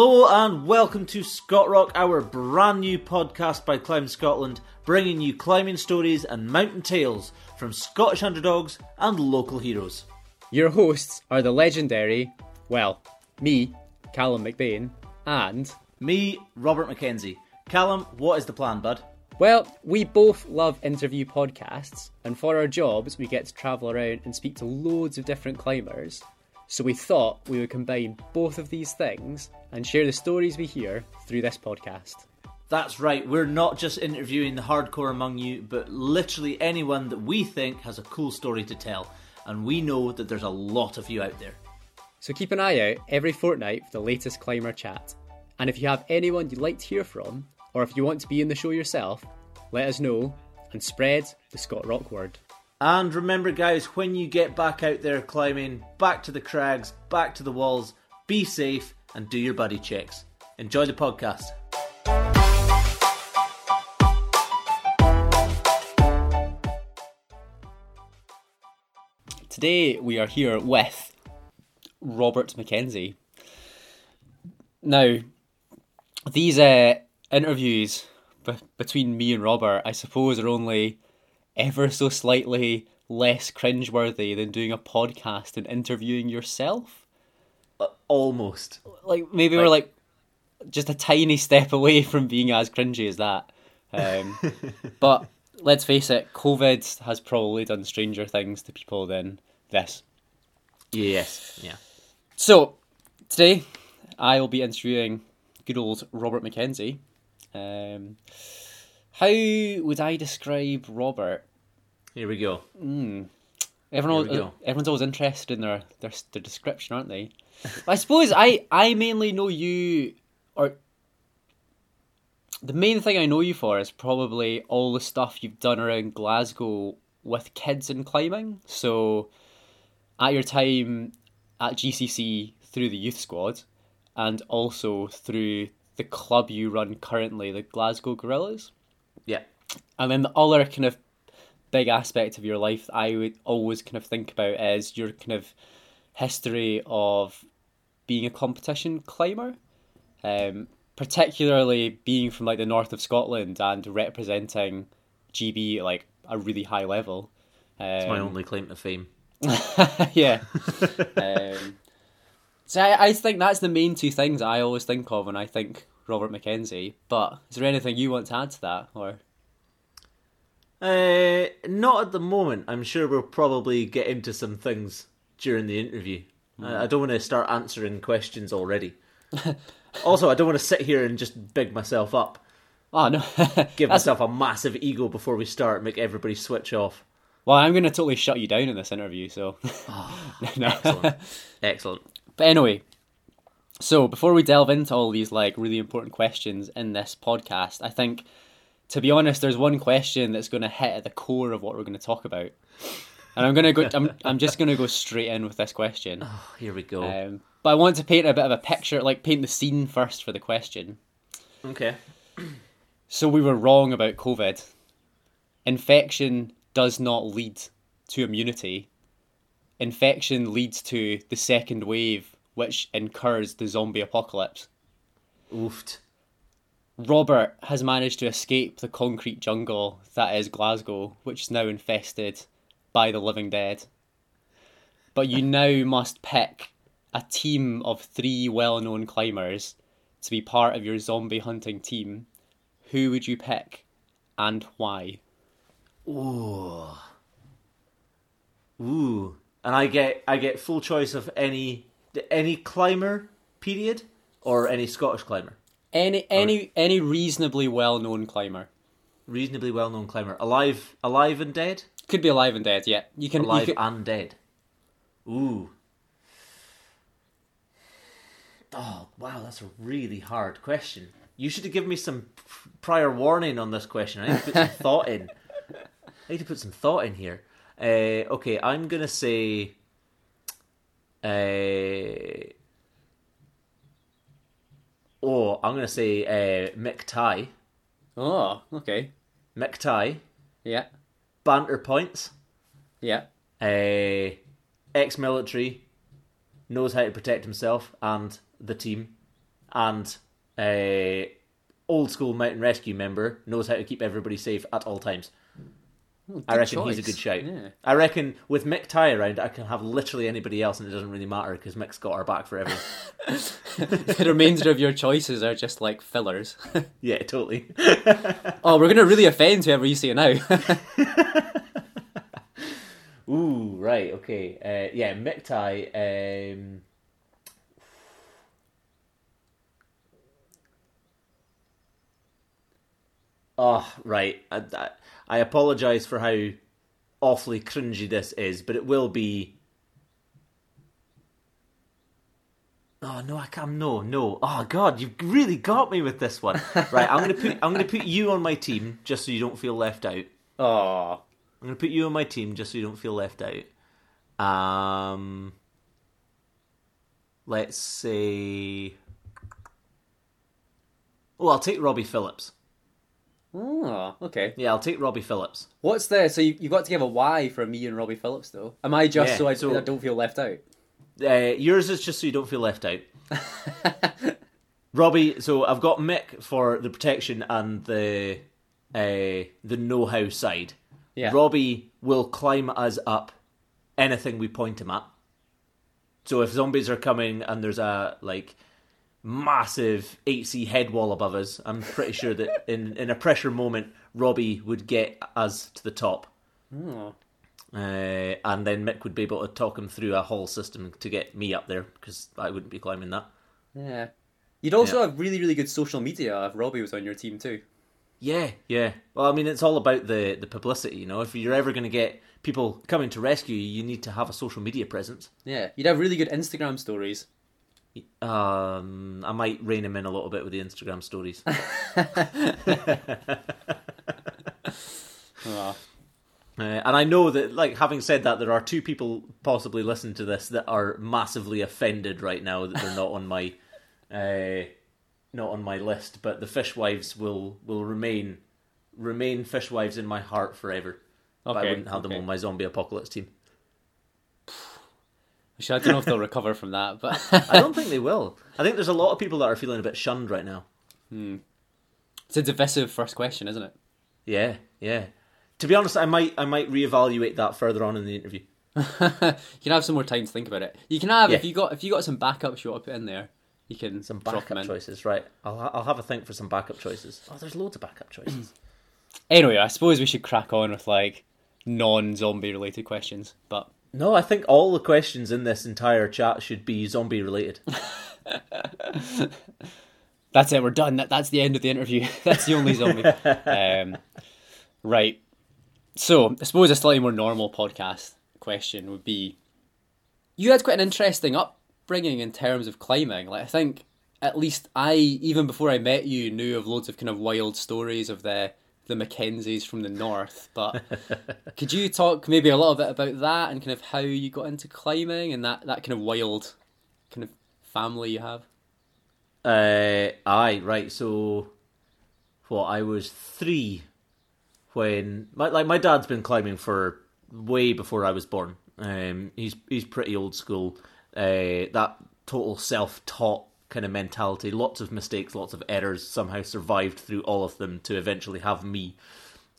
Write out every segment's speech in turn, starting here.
Hello and welcome to Scott Rock, our brand new podcast by Climb Scotland, bringing you climbing stories and mountain tales from Scottish underdogs and local heroes. Your hosts are the legendary, well, me, Callum McBain, and. Me, Robert Mackenzie. Callum, what is the plan, bud? Well, we both love interview podcasts, and for our jobs, we get to travel around and speak to loads of different climbers. So we thought we would combine both of these things and share the stories we hear through this podcast. That's right, we're not just interviewing the hardcore among you, but literally anyone that we think has a cool story to tell, and we know that there's a lot of you out there. So keep an eye out every fortnight for the latest climber chat. And if you have anyone you'd like to hear from, or if you want to be in the show yourself, let us know and spread the Scott Rock word. And remember, guys, when you get back out there climbing, back to the crags, back to the walls, be safe and do your buddy checks. Enjoy the podcast. Today we are here with Robert Mackenzie. Now, these uh, interviews between me and Robert, I suppose, are only ever so slightly less cringeworthy than doing a podcast and interviewing yourself. Uh, almost. Like maybe we're like just a tiny step away from being as cringy as that. Um, but let's face it, COVID has probably done stranger things to people than this. Yes. Yeah. So today I will be interviewing good old Robert McKenzie. Um, how would I describe Robert? Here we go. Hmm. Everyone, Here we go. Uh, everyone's always interested in their, their their description, aren't they? I suppose I I mainly know you, or the main thing I know you for is probably all the stuff you've done around Glasgow with kids and climbing. So, at your time at GCC through the youth squad, and also through the club you run currently, the Glasgow Gorillas. Yeah. And then the other kind of big aspect of your life that I would always kind of think about is your kind of history of being a competition climber, um, particularly being from like the north of Scotland and representing GB at like a really high level. Um, It's my only claim to fame. yeah. um, so I, I think that's the main two things I always think of when I think Robert Mackenzie. But is there anything you want to add to that, or? Uh, not at the moment. I'm sure we'll probably get into some things during the interview. I I don't want to start answering questions already. also, I don't want to sit here and just big myself up, Oh no. give myself a massive ego before we start, make everybody switch off. Well, I'm going to totally shut you down in this interview, so. no. Excellent. Excellent. But anyway, so before we delve into all these like really important questions in this podcast, I think, to be honest, there's one question that's going to hit at the core of what we're going to talk about, and I'm going to go. I'm I'm just going to go straight in with this question. Oh, here we go. Um, but I want to paint a bit of a picture, like paint the scene first for the question. okay. So we were wrong about COVID. Infection does not lead to immunity. Infection leads to the second wave, which incurs the zombie apocalypse. Oofed. Robert has managed to escape the concrete jungle that is Glasgow, which is now infested by the living dead. But you now must pick a team of three well known climbers to be part of your zombie hunting team. Who would you pick and why? Ooh. Ooh. And I get I get full choice of any any climber period or any Scottish climber. Any any any reasonably well known climber. Reasonably well known climber. Alive alive and dead? Could be alive and dead, yeah. You can you Alive can- and dead. Ooh. Oh, wow, that's a really hard question. You should have given me some prior warning on this question. I need to put some thought in. I need to put some thought in here. Uh, okay, I'm going to say. Uh, oh, I'm going to say uh, Mick Tighe. Oh, okay. Mick Tighe. Yeah. Banter points. Yeah. uh, ex-military, knows how to protect himself and the team. and a old school mountain rescue member knows how to keep everybody safe at all times. Oh, I good reckon he's a good shout. Yeah. I reckon with Mick Tighe around, I can have literally anybody else, and it doesn't really matter because Mick's got our back forever. the remainder of your choices are just like fillers. yeah, totally. oh, we're gonna really offend whoever you say now. Ooh, right, okay. Uh, yeah, Mick Tighe. Um, oh, right. I, I, I apologise for how awfully cringy this is, but it will be. Oh no, I can't. No, no. Oh God, you've really got me with this one. Right, I'm gonna put I'm gonna put you on my team just so you don't feel left out. oh, I'm gonna put you on my team just so you don't feel left out. Um, let's say. Oh, I'll take Robbie Phillips. Oh, okay. Yeah, I'll take Robbie Phillips. What's there? so you you got to give a why for me and Robbie Phillips though? Am I just Yeah, so I, so- I don't feel left out? Uh, yours is just so you don't feel left out. Robbie, so I've got Mick for the protection and the uh, the know-how side. Yeah. Robbie will climb us up anything we point him at. So if zombies are coming and there's a like massive 8C head wall above us, I'm pretty sure that in in a pressure moment, Robbie would get us to the top. Oh. Uh, and then Mick would be able to talk him through a whole system to get me up there because I wouldn't be climbing that. Yeah. You'd also Yeah. have really, really good social media if Robbie was on your team too. Yeah, yeah. Well, I mean, it's all about the the publicity. You know, if you're ever going to get people coming to rescue you, you need to have a social media presence. Yeah. You'd have really good Instagram stories. Um, I might rein him in a little bit with the Instagram stories. Oh. Uh, and I know that, like, having said that, there are two people possibly listening to this that are massively offended right now that they're not on my, uh, not on my list. But the fishwives will will remain remain fishwives in my heart forever. but I wouldn't have them on my zombie apocalypse team. Actually, I don't know if they'll recover from that, but I don't think they will. I think there's a lot of people that are feeling a bit shunned right now. Hmm. it's a divisive first question, isn't it? Yeah, yeah. To be honest, I might I might reevaluate that further on in the interview. you can have some more time to think about it. You can have if you got if you got some backups you want to put in there. You can Some drop them backup choices, right? I'll I'll have a think for some backup choices. Oh, there's loads of backup choices. Anyway, I suppose we should crack on with like non-zombie related questions. But No, I think all the questions in this entire chat should be zombie related. that's it. We're done. That, that's the end of the interview. that's the only zombie. um, right. So I suppose a slightly more normal podcast question would be: You had quite an interesting upbringing in terms of climbing. Like I think at least I, even before I met you, knew of loads of kind of wild stories of the the Mackenzies from the north. But could you talk maybe a little bit about that and kind of how you got into climbing and that that kind of wild kind of family you have? Uh, aye, right. So, what I was three when my like my dad's been climbing for way before I was born. Um, he's he's pretty old school. Uh, that total self-taught kind of mentality. Lots of mistakes, lots of errors. Somehow survived through all of them to eventually have me.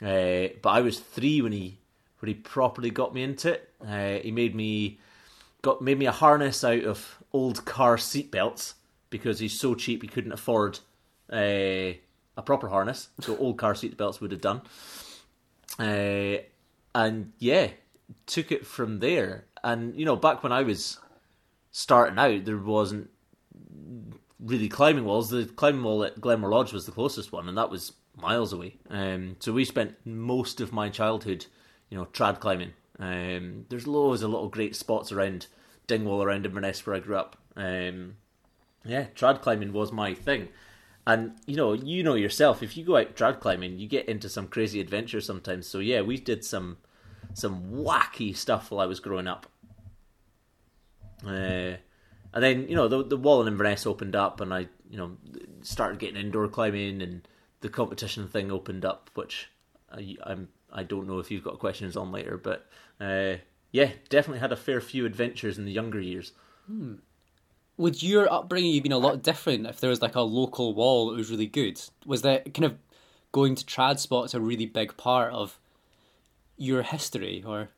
Uh, but I was three when he when he properly got me into it. Uh, he made me got made me a harness out of old car seat belts because he's so cheap he couldn't afford a a proper harness. So old car seat belts would have done. Uh, and yeah, took it from there. And you know, back when I was starting out, there wasn't really climbing walls. The climbing wall at Glenmore Lodge was the closest one, and that was miles away. Um, so we spent most of my childhood, you know, trad climbing. Um, there's loads of little great spots around Dingwall, around Inverness, where I grew up. Um, yeah, trad climbing was my thing. And you know, you know yourself, if you go out trad climbing, you get into some crazy adventures sometimes. So yeah, we did some some wacky stuff while I was growing up. Uh, and then you know the the wall in Inverness opened up, and I you know started getting indoor climbing, and the competition thing opened up, which I, I'm I don't know if you've got questions on later, but uh, yeah, definitely had a fair few adventures in the younger years. would your upbringing have been a lot different if there was like a local wall that was really good? Was that kind of going to trad spots a really big part of your history, or?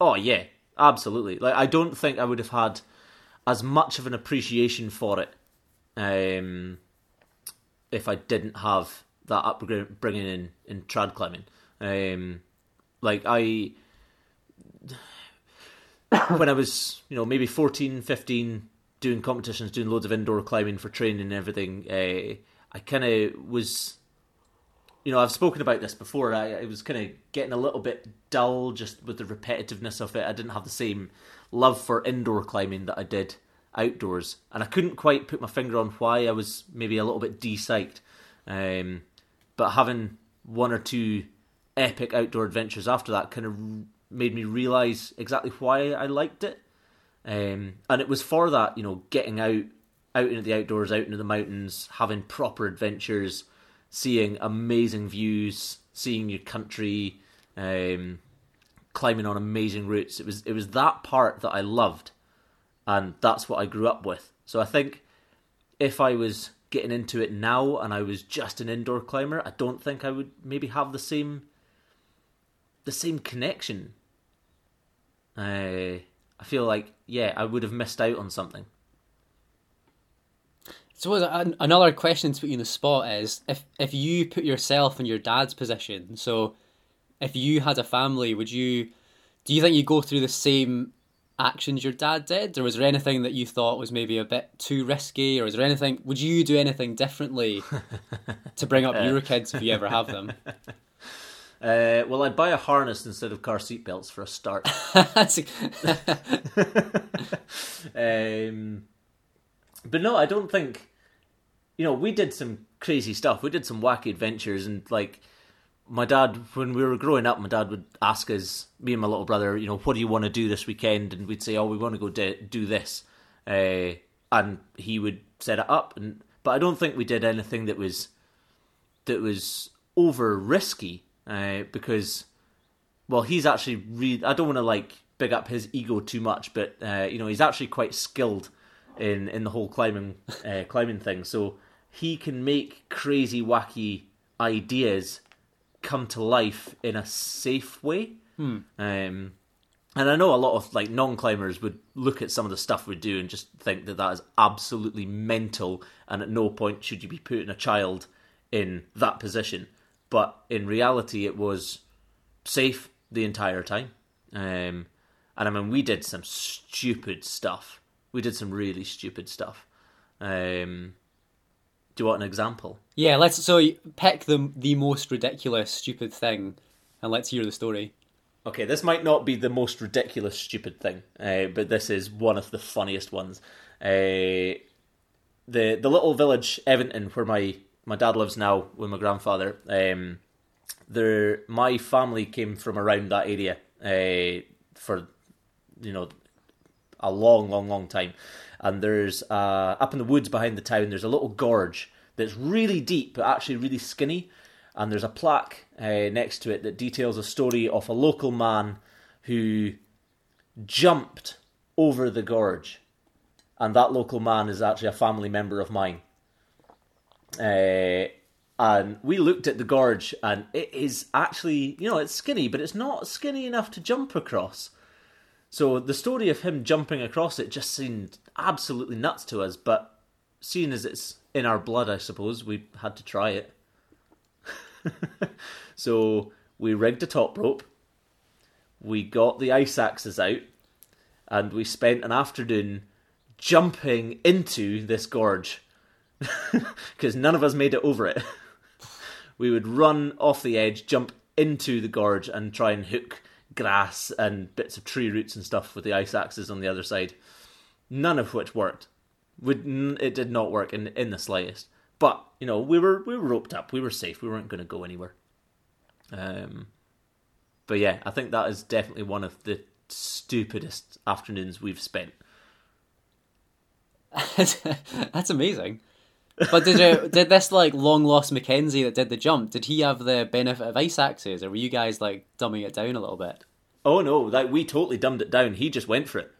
Oh yeah, absolutely. Like I don't think I would have had as much of an appreciation for it um, if I didn't have that upbringing in in trad climbing. Um, like I when I was, you know, maybe 14, 15, doing competitions, doing loads of indoor climbing for training and everything, uh, I kind of was, you know, I've spoken about this before. I, I was kind of getting a little bit dull just with the repetitiveness of it. I didn't have the same love for indoor climbing that I did outdoors, and I couldn't quite put my finger on why I was maybe a little bit de-psyched. Um, but having one or two epic outdoor adventures after that kind of made me realize exactly why I liked it. Um, and it was for that, you know, getting out, out into the outdoors, out into the mountains, having proper adventures, seeing amazing views, seeing your country, um, climbing on amazing routes. It was it was that part that I loved, and that's what I grew up with. So I think if I was getting into it now and I was just an indoor climber, I don't think I would maybe have the same the same connection uh, I feel like yeah, I would have missed out on something. So another question to put you in the spot is if if you put yourself in your dad's position. So if you had a family, would you do you think you go through the same actions your dad did, or was there anything that you thought was maybe a bit too risky, or is there anything? Would you do anything differently to bring up your kids if you ever have them? Uh, well, I'd buy a harness instead of car seat belts for a start. um, but no, I don't think. You know, we did some crazy stuff. We did some wacky adventures, and like my dad, when we were growing up, my dad would ask us, me and my little brother, you know, what do you want to do this weekend? And we'd say, oh, we want to go de- do this, uh, and he would set it up. And but I don't think we did anything that was that was over risky uh, because, well, he's actually. I don't want to like big up his ego too much, but uh, you know he's actually quite skilled in in the whole climbing uh, climbing thing. So he can make crazy, wacky ideas come to life in a safe way. Hmm. Um, and I know a lot of like non-climbers would look at some of the stuff we do and just think that that is absolutely mental, and at no point should you be putting a child in that position but in reality, it was safe the entire time. Um, and I mean, we did some stupid stuff. We did some really stupid stuff. Um, do you want an example? Yeah, let's. So pick the the most ridiculous, stupid thing, and let's hear the story. Okay, this might not be the most ridiculous, stupid thing, uh, but this is one of the funniest ones. Uh, the the little village Evanton, where my my dad lives now with my grandfather. Um, there, my family came from around that area uh, for you know a long, long, long time. And there's uh, up in the woods behind the town. There's a little gorge that's really deep, but actually really skinny. And there's a plaque uh, next to it that details a story of a local man who jumped over the gorge. And that local man is actually a family member of mine. Uh, and we looked at the gorge, and it is actually, you know, it's skinny, but it's not skinny enough to jump across. So the story of him jumping across it just seemed absolutely nuts to us, but seeing as it's in our blood, I suppose, we had to try it. so we rigged a top rope, we got the ice axes out, and we spent an afternoon jumping into this gorge because none of us made it over it. we would run off the edge, jump into the gorge, and try and hook grass and bits of tree roots and stuff with the ice axes on the other side. None of which worked. it did not work in in the slightest. But you know, we were we were roped up. We were safe. We weren't going to go anywhere. Um, but yeah, I think that is definitely one of the stupidest afternoons we've spent. That's amazing. But did you, did this like long lost Mackenzie that did the jump? Did he have the benefit of ice axes, or were you guys like dumbing it down a little bit? Oh no, that we totally dumbed it down. He just went for it.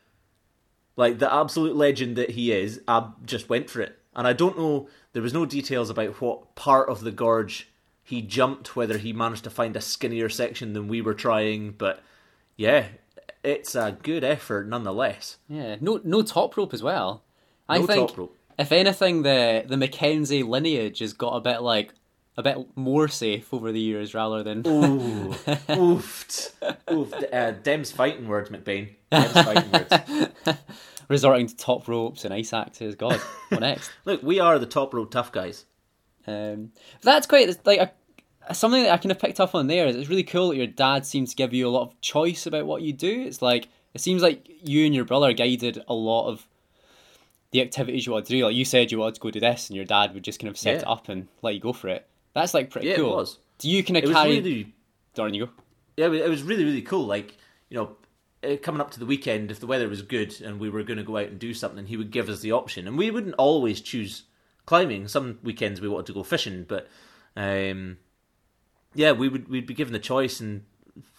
Like the absolute legend that he is, I just went for it. And I don't know, there was no details about what part of the gorge he jumped, whether he managed to find a skinnier section than we were trying, but yeah, it's a good effort nonetheless. Yeah, no, no top rope as well. I No think top rope. if anything, the the Mackenzie lineage has got a bit like a bit more safe over the years rather than. Ooh, oofed. Oofed. Uh, Dem's fighting words, McBain. Dem's fighting words. resorting to top ropes and ice axes. God, what next? Look, we are the top rope tough guys. Um, that's quite like a, something that I kind of picked up on there. Is it's really cool that your dad seems to give you a lot of choice about what you do. It's like it seems like you and your brother guided a lot of the activities you want to do. Like you said, you wanted to go do this, and your dad would just kind of set Yeah. it up and let you go for it. That's like pretty Yeah, it cool. was. Do you kind of carry? really Darn you go. yeah, it was- really really cool. Like you know, uh, coming up to the weekend, if the weather was good and we were going to go out and do something, he would give us the option, and we wouldn't always choose climbing. Some weekends we wanted to go fishing, but um, yeah, we would we'd be given the choice, and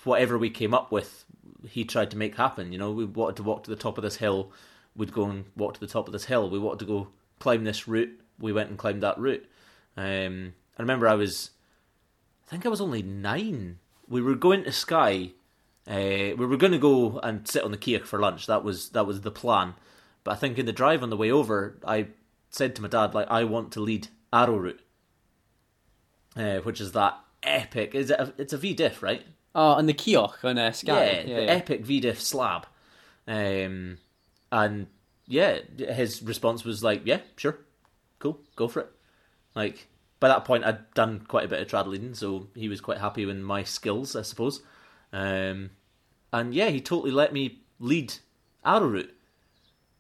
whatever we came up with, he tried to make happen. You know, we wanted to walk to the top of this hill, we'd go and walk to the top of this hill. We wanted to go climb this route, we went and climbed that route. Um, I remember I was I think I was only nine. We were going to Skye. Uh, we were going to go and sit on the Cioch for lunch. That was that was the plan. But I think in the drive on the way over, I said to my dad, like, I want to lead Arrow Route, uh, which is that epic. Is it? A, it's a V diff, right? Oh, and the Cioch on uh, Skye. Yeah, the epic V diff slab. Um, and yeah, his response was like, "Yeah, sure, cool, go for it." Like by that point, I'd done quite a bit of trad leading, so he was quite happy with my skills, I suppose. Um, and yeah, he totally let me lead Arrow Route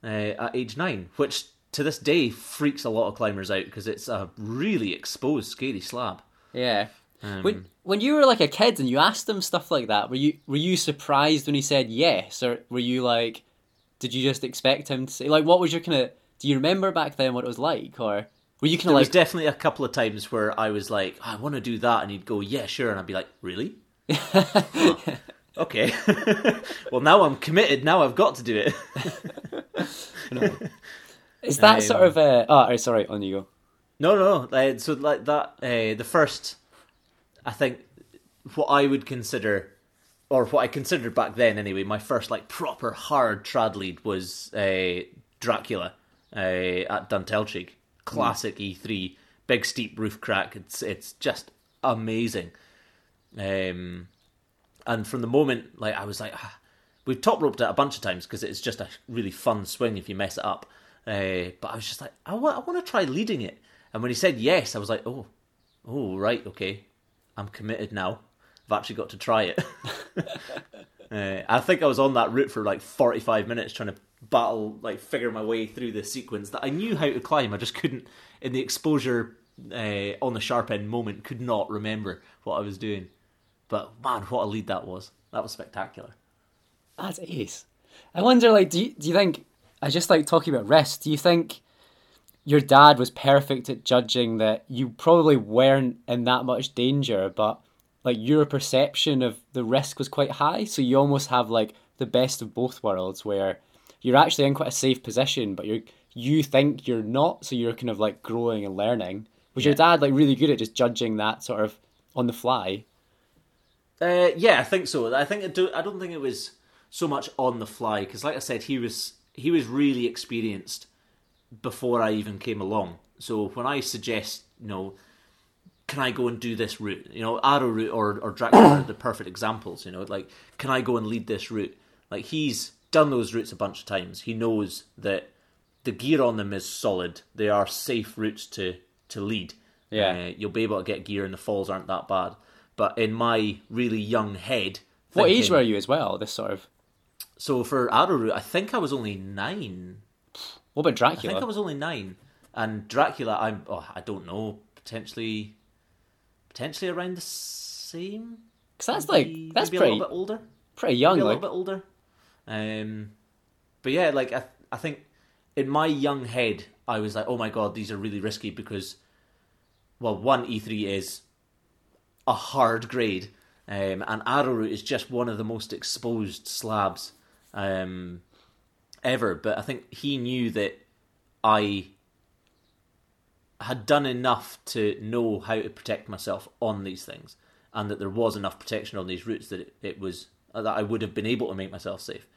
uh, at age nine, which to this day freaks a lot of climbers out because it's a really exposed, scary slab. Yeah. Um, when when you were like a kid and you asked him stuff like that, were you were you surprised when he said yes, or were you like, did you just expect him to say like what was your kind of? Do you remember back then what it was like, or were you kind There of was definitely a couple of times where I was like, I want to do that, and he'd go, Yeah, sure, and I'd be like, Really? Oh, okay. well, now I'm committed. Now I've got to do it. is that um, sort of uh, oh sorry on you go. no, no. Uh, so like that, uh, the first, I think, what I would consider, or what I considered back then anyway, my first like proper hard trad lead was uh, Dracula uh, at Duntelchaig. Classic E3, big steep roof crack. It's it's just amazing. Um, and from the moment, like I was like, ah, we've top roped it a bunch of times because it's just a really fun swing if you mess it up. Uh, but I was just like, I want, I want to try leading it. And when he said yes, I was like, oh, oh, right, okay, I'm committed now. I've actually got to try it. uh, I think I was on that route for like 45 minutes trying to battle, like figure my way through the sequence that I knew how to climb. I just couldn't, in the exposure uh, on the sharp end moment, could not remember what I was doing. But man, what a lead that was! That was spectacular. That's ace. I wonder, like, do you, do you think? I just like talking about risk. Do you think your dad was perfect at judging that you probably weren't in that much danger, but like your perception of the risk was quite high, so you almost have like the best of both worlds, where you're actually in quite a safe position, but you you think you're not, so you're kind of like growing and learning. Was your dad like really good at just judging that sort of on the fly? Uh, yeah, I think so. I think I, do, I don't think it was so much on the fly because, like I said, he was he was really experienced before I even came along. So when I suggest, you know, can I go and do this route? You know, Arrow route or or Dracula are the perfect examples. You know, like can I go and lead this route? Like he's done those routes a bunch of times. He knows that the gear on them is solid. They are safe routes to to lead. Yeah. Uh, you'll be able to get gear, and the falls aren't that bad. But in my really young head, What age were you as well? This sort of. So for Arrow route, I think I was only nine. What about Dracula? I think I was only nine, and Dracula. I'm. Oh, I don't know. Potentially, potentially around the same. Because that's like that's maybe a pretty little bit older. pretty young. Maybe a Like little bit older. Um, but yeah, like I, I think in my young head, I was like, oh my god, these are really risky because, well, one E three is a hard grade, um, and Arrow Route is just one of the most exposed slabs. Um, ever, but I think he knew that I had done enough to know how to protect myself on these things, and that there was enough protection on these routes that it, it was that I would have been able to make myself safe.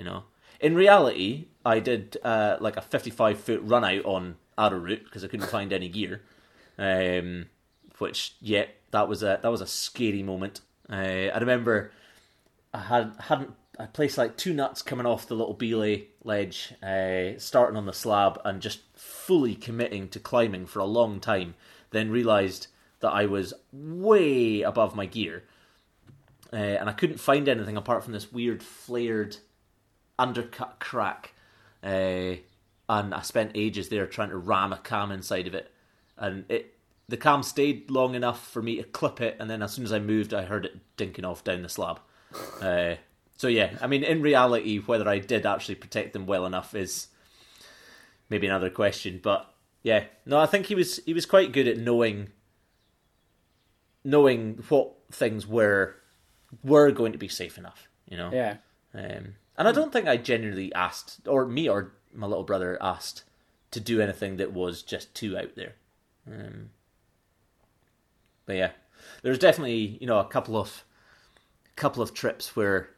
You know, in reality, I did uh, like a fifty-five foot run out on Arrow Route because I couldn't find any gear. Um, which yeah, that was a that was a scary moment. Uh, I remember I had hadn't I placed like two nuts coming off the little belay ledge, uh, starting on the slab, and just fully committing to climbing for a long time. Then realised that I was way above my gear, uh, and I couldn't find anything apart from this weird flared undercut crack. Uh, and I spent ages there trying to ram a cam inside of it, and it the cam stayed long enough for me to clip it, and then as soon as I moved, I heard it dinking off down the slab. Uh, so yeah, I mean, in reality, whether I did actually protect them well enough is maybe another question. But yeah, no, I think he was he was quite good at knowing knowing what things were were going to be safe enough. You know. Yeah. Um, and I don't think I genuinely asked, or me or my little brother asked, to do anything that was just too out there. Um, but yeah, there's definitely you know a couple of couple of trips where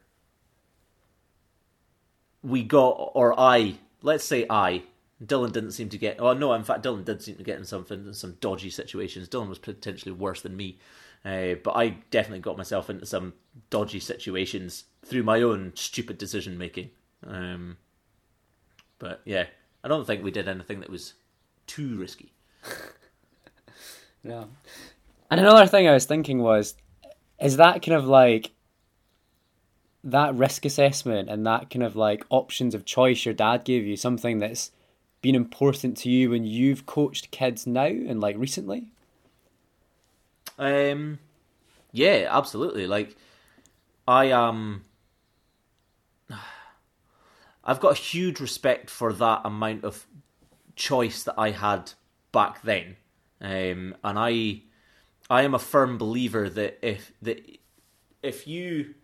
we got, or I, let's say I, Dylan didn't seem to get. Oh no, in fact, Dylan did seem to get in some in some dodgy situations. Dylan was potentially worse than me, uh, but I definitely got myself into some dodgy situations through my own stupid decision making. Um, but yeah, I don't think we did anything that was too risky. No. And another thing I was thinking was, is that kind of like that risk assessment and that kind of like options of choice your dad gave you something that's been important to you when you've coached kids now and like recently? Um, yeah, absolutely. Like, I um, I've got a huge respect for that amount of choice that I had back then, um, and I, I am a firm believer that if that if you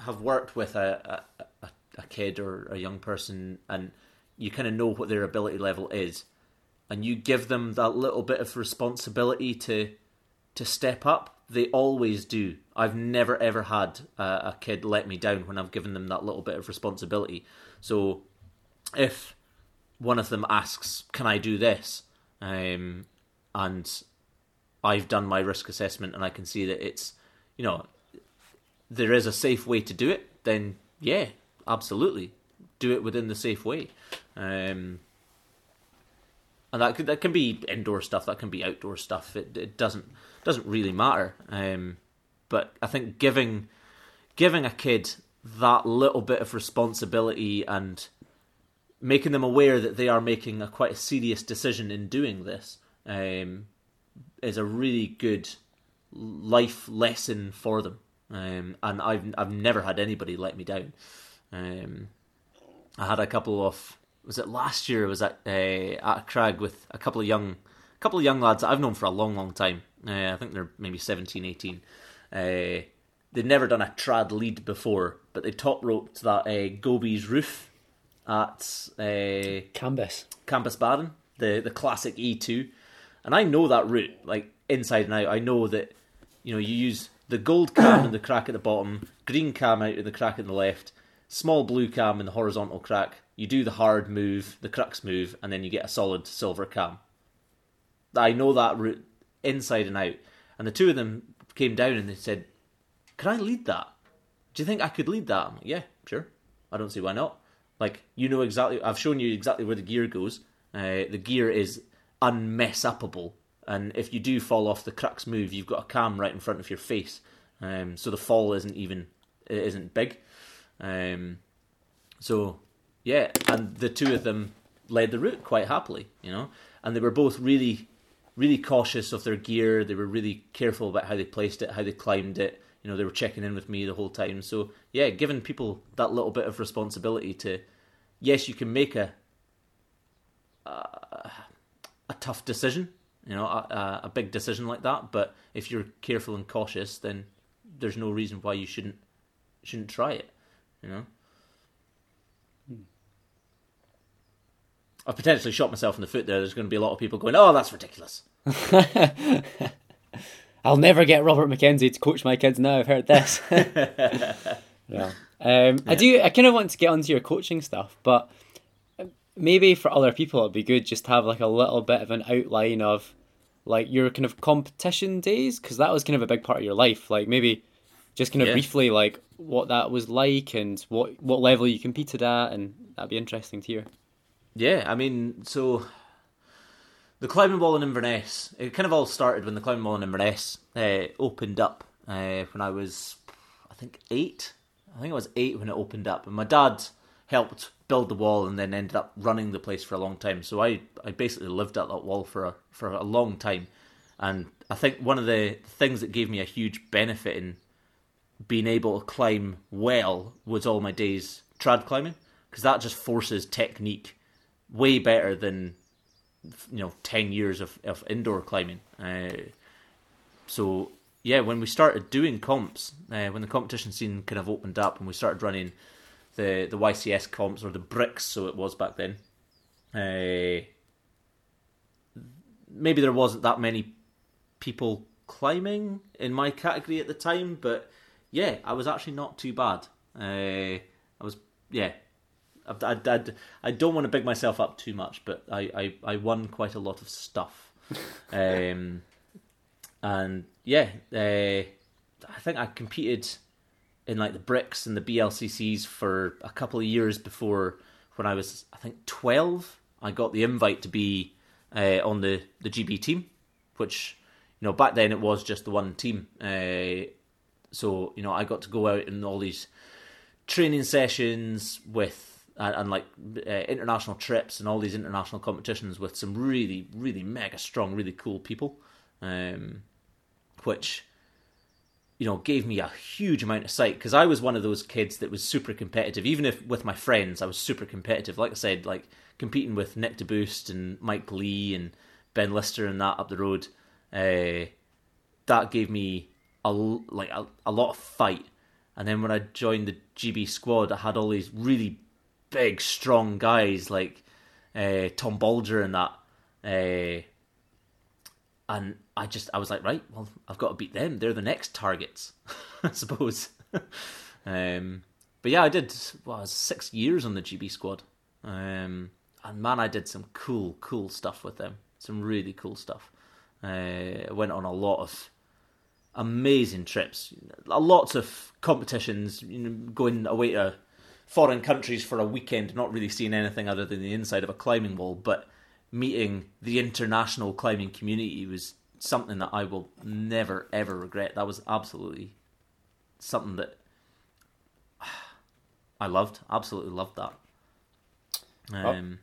have worked with a, a, a kid or a young person and you kind of know what their ability level is and you give them that little bit of responsibility to to step up they always do i've never ever had a, a kid let me down when i've given them that little bit of responsibility so if one of them asks can i do this um, and i've done my risk assessment and i can see that it's you know there is a safe way to do it, then yeah, absolutely, do it within the safe way. Um, and that that can be indoor stuff, that can be outdoor stuff. It it doesn't doesn't really matter. Um, but I think giving giving a kid that little bit of responsibility and making them aware that they are making a quite a serious decision in doing this um, is a really good life lesson for them. Um, and I've I've never had anybody let me down. Um, I had a couple of was it last year? I Was at uh, at Crag with a couple of young couple of young lads that I've known for a long long time. Uh, I think they're maybe 17, 18. Uh, they'd never done a trad lead before, but they top roped that uh, Gobi's roof at uh, Cambus Cambusbarron, the the classic E2, and I know that route like inside and out. I know that you know you use the gold cam in the crack at the bottom, green cam out in the crack in the left, small blue cam in the horizontal crack. You do the hard move, the crux move, and then you get a solid silver cam. I know that route inside and out. And the two of them came down and they said, Can I lead that? Do you think I could lead that? I'm like, yeah, sure. I don't see why not. Like, you know exactly, I've shown you exactly where the gear goes. Uh, the gear is unmess upable and if you do fall off the crux move, you've got a cam right in front of your face, um, so the fall isn't even it isn't big. Um, so yeah, and the two of them led the route quite happily, you know, and they were both really, really cautious of their gear. They were really careful about how they placed it, how they climbed it. You know, they were checking in with me the whole time. So yeah, giving people that little bit of responsibility to, yes, you can make a a, a tough decision you know, a, a big decision like that. But if you're careful and cautious, then there's no reason why you shouldn't shouldn't try it. You know. I've potentially shot myself in the foot there. There's going to be a lot of people going, "Oh, that's ridiculous." I'll never get Robert McKenzie to coach my kids now. I've heard this. yeah. Um, I do. I kind of want to get onto your coaching stuff, but maybe for other people it'd be good just to have like a little bit of an outline of like your kind of competition days because that was kind of a big part of your life. Like maybe just kind of Yeah. briefly like what that was like and what what level you competed at, and that'd be interesting to hear. Yeah, I mean, so the climbing wall in Inverness, it kind of all started when the climbing wall in Inverness uh, opened up uh, when I was, I think, eight. I think I was eight when it opened up, and my dad helped build the wall and then ended up running the place for a long time. So I, I basically lived at that wall for a, for a long time, and I think one of the things that gave me a huge benefit in being able to climb well was all my days trad climbing because that just forces technique way better than you know 10 years of, of indoor climbing. Uh, so yeah when we started doing comps uh, when the competition scene kind of opened up and we started running the the YCS comps or the bricks so it was back then uh, maybe there wasn't that many people climbing in my category at the time but yeah I was actually not too bad. Uh, I was yeah I, I, I, I don't want to big myself up too much, but I, I, I won quite a lot of stuff. um, and yeah, uh, I think I competed in like the bricks and the BLCCs for a couple of years before when I was, I think, 12. I got the invite to be uh, on the, the GB team, which, you know, back then it was just the one team. Uh, so, you know, I got to go out in all these training sessions with and, and like uh, international trips and all these international competitions with some really really mega strong really cool people um, which you know gave me a huge amount of sight because i was one of those kids that was super competitive. Even if with my friends i was super competitive. Like i said like competing with nick deboost and mike lee and ben lister and that up the road uh, that gave me a like a, a lot of fight. And then when I joined the GB squad, I had all these really big, strong guys like uh, Tom Bolger and that. Uh, and I just, I was like, right, well, I've got to beat them. They're the next targets, I suppose. um, but yeah, I did, well, I was six years on the GB squad. Um, and man, I did some cool, cool stuff with them. Some really cool stuff. Uh, I went on a lot of amazing trips, lots of competitions, you know, going away to foreign countries for a weekend, not really seeing anything other than the inside of a climbing wall, but meeting the international climbing community was something that I will never ever regret. That was absolutely something that I loved, absolutely loved that. Um,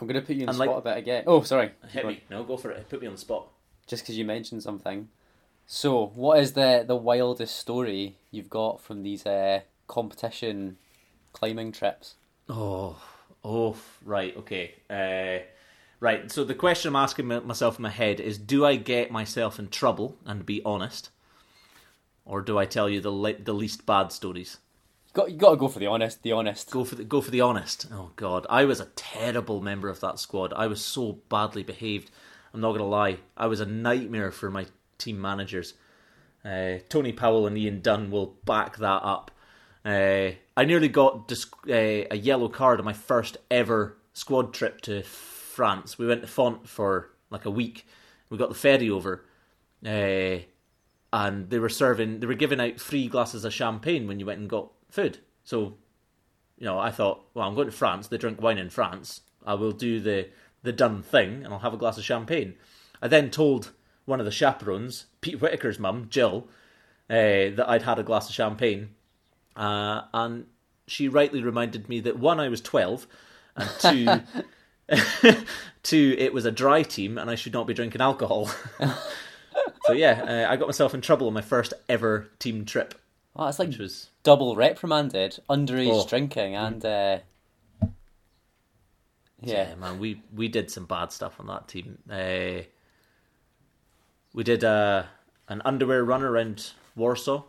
I'm gonna put you in the like- spot a bit again. Oh, sorry. hit me, no, go for it. Put me on the spot. Just because you mentioned something. So, what is the the wildest story you've got from these uh, competition climbing trips? Oh, oh, right, okay. Uh, right, so the question I'm asking myself in my head is do I get myself in trouble and be honest? Or do I tell you the le- the least bad stories? You got you got to go for the honest. The honest. Go for the go for the honest. Oh god, I was a terrible member of that squad. I was so badly behaved. I'm not gonna lie. I was a nightmare for my team managers. Uh, Tony Powell and Ian Dunn will back that up. Uh, I nearly got uh, a yellow card on my first ever squad trip to France. We went to Font for like a week. We got the ferry over, uh, and they were serving. They were giving out free glasses of champagne when you went and got food. So you know, I thought, well, I'm going to France. They drink wine in France. I will do the the done thing, and I'll have a glass of champagne. I then told one of the chaperones, Pete Whitaker's mum, Jill, uh, that I'd had a glass of champagne, uh, and she rightly reminded me that one, I was twelve, and two, two, it was a dry team, and I should not be drinking alcohol. so yeah, uh, I got myself in trouble on my first ever team trip, Oh, it's like was double reprimanded, underage Oh. drinking, and uh, yeah. Yeah, man, we we did some bad stuff on that team. Uh, we did uh, an underwear run around Warsaw.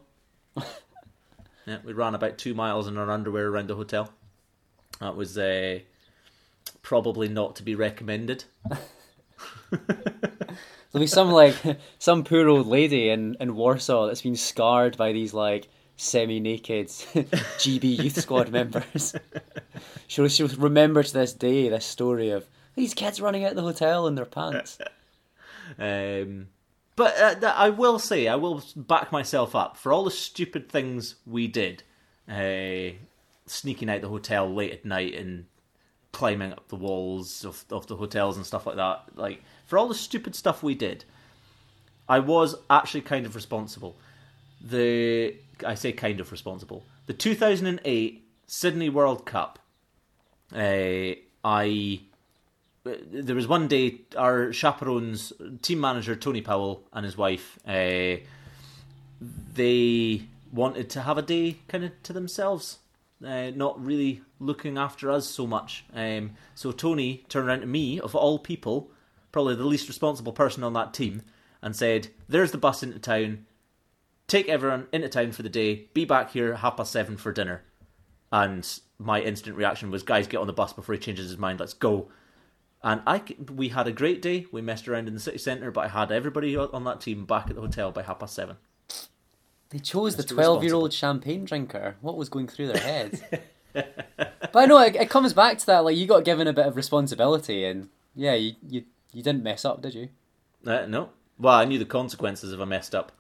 Yeah, we ran about two miles in our underwear around the hotel. That was uh, probably not to be recommended. There'll be some like some poor old lady in, in Warsaw that's been scarred by these like semi-naked GB youth squad members. she'll she'll remember to this day this story of these kids running out of the hotel in their pants. Um, but uh, I will say, I will back myself up for all the stupid things we did, uh, sneaking out the hotel late at night and climbing up the walls of of the hotels and stuff like that. Like for all the stupid stuff we did, I was actually kind of responsible. The I say kind of responsible. The 2008 Sydney World Cup. Uh, I there was one day our chaperones, team manager Tony Powell and his wife, uh, they wanted to have a day kind of to themselves, uh, not really looking after us so much. Um, so Tony turned around to me, of all people, probably the least responsible person on that team, and said, "There's the bus into town. Take everyone into town for the day. Be back here half past seven for dinner." And my instant reaction was, "Guys, get on the bus before he changes his mind. Let's go." And I, we had a great day. We messed around in the city centre, but I had everybody on that team back at the hotel by half past seven. They chose the twelve-year-old champagne drinker. What was going through their heads? but I know it, it, comes back to that. Like you got given a bit of responsibility, and yeah, you you, you didn't mess up, did you? Uh, no. Well, I knew the consequences if I messed up.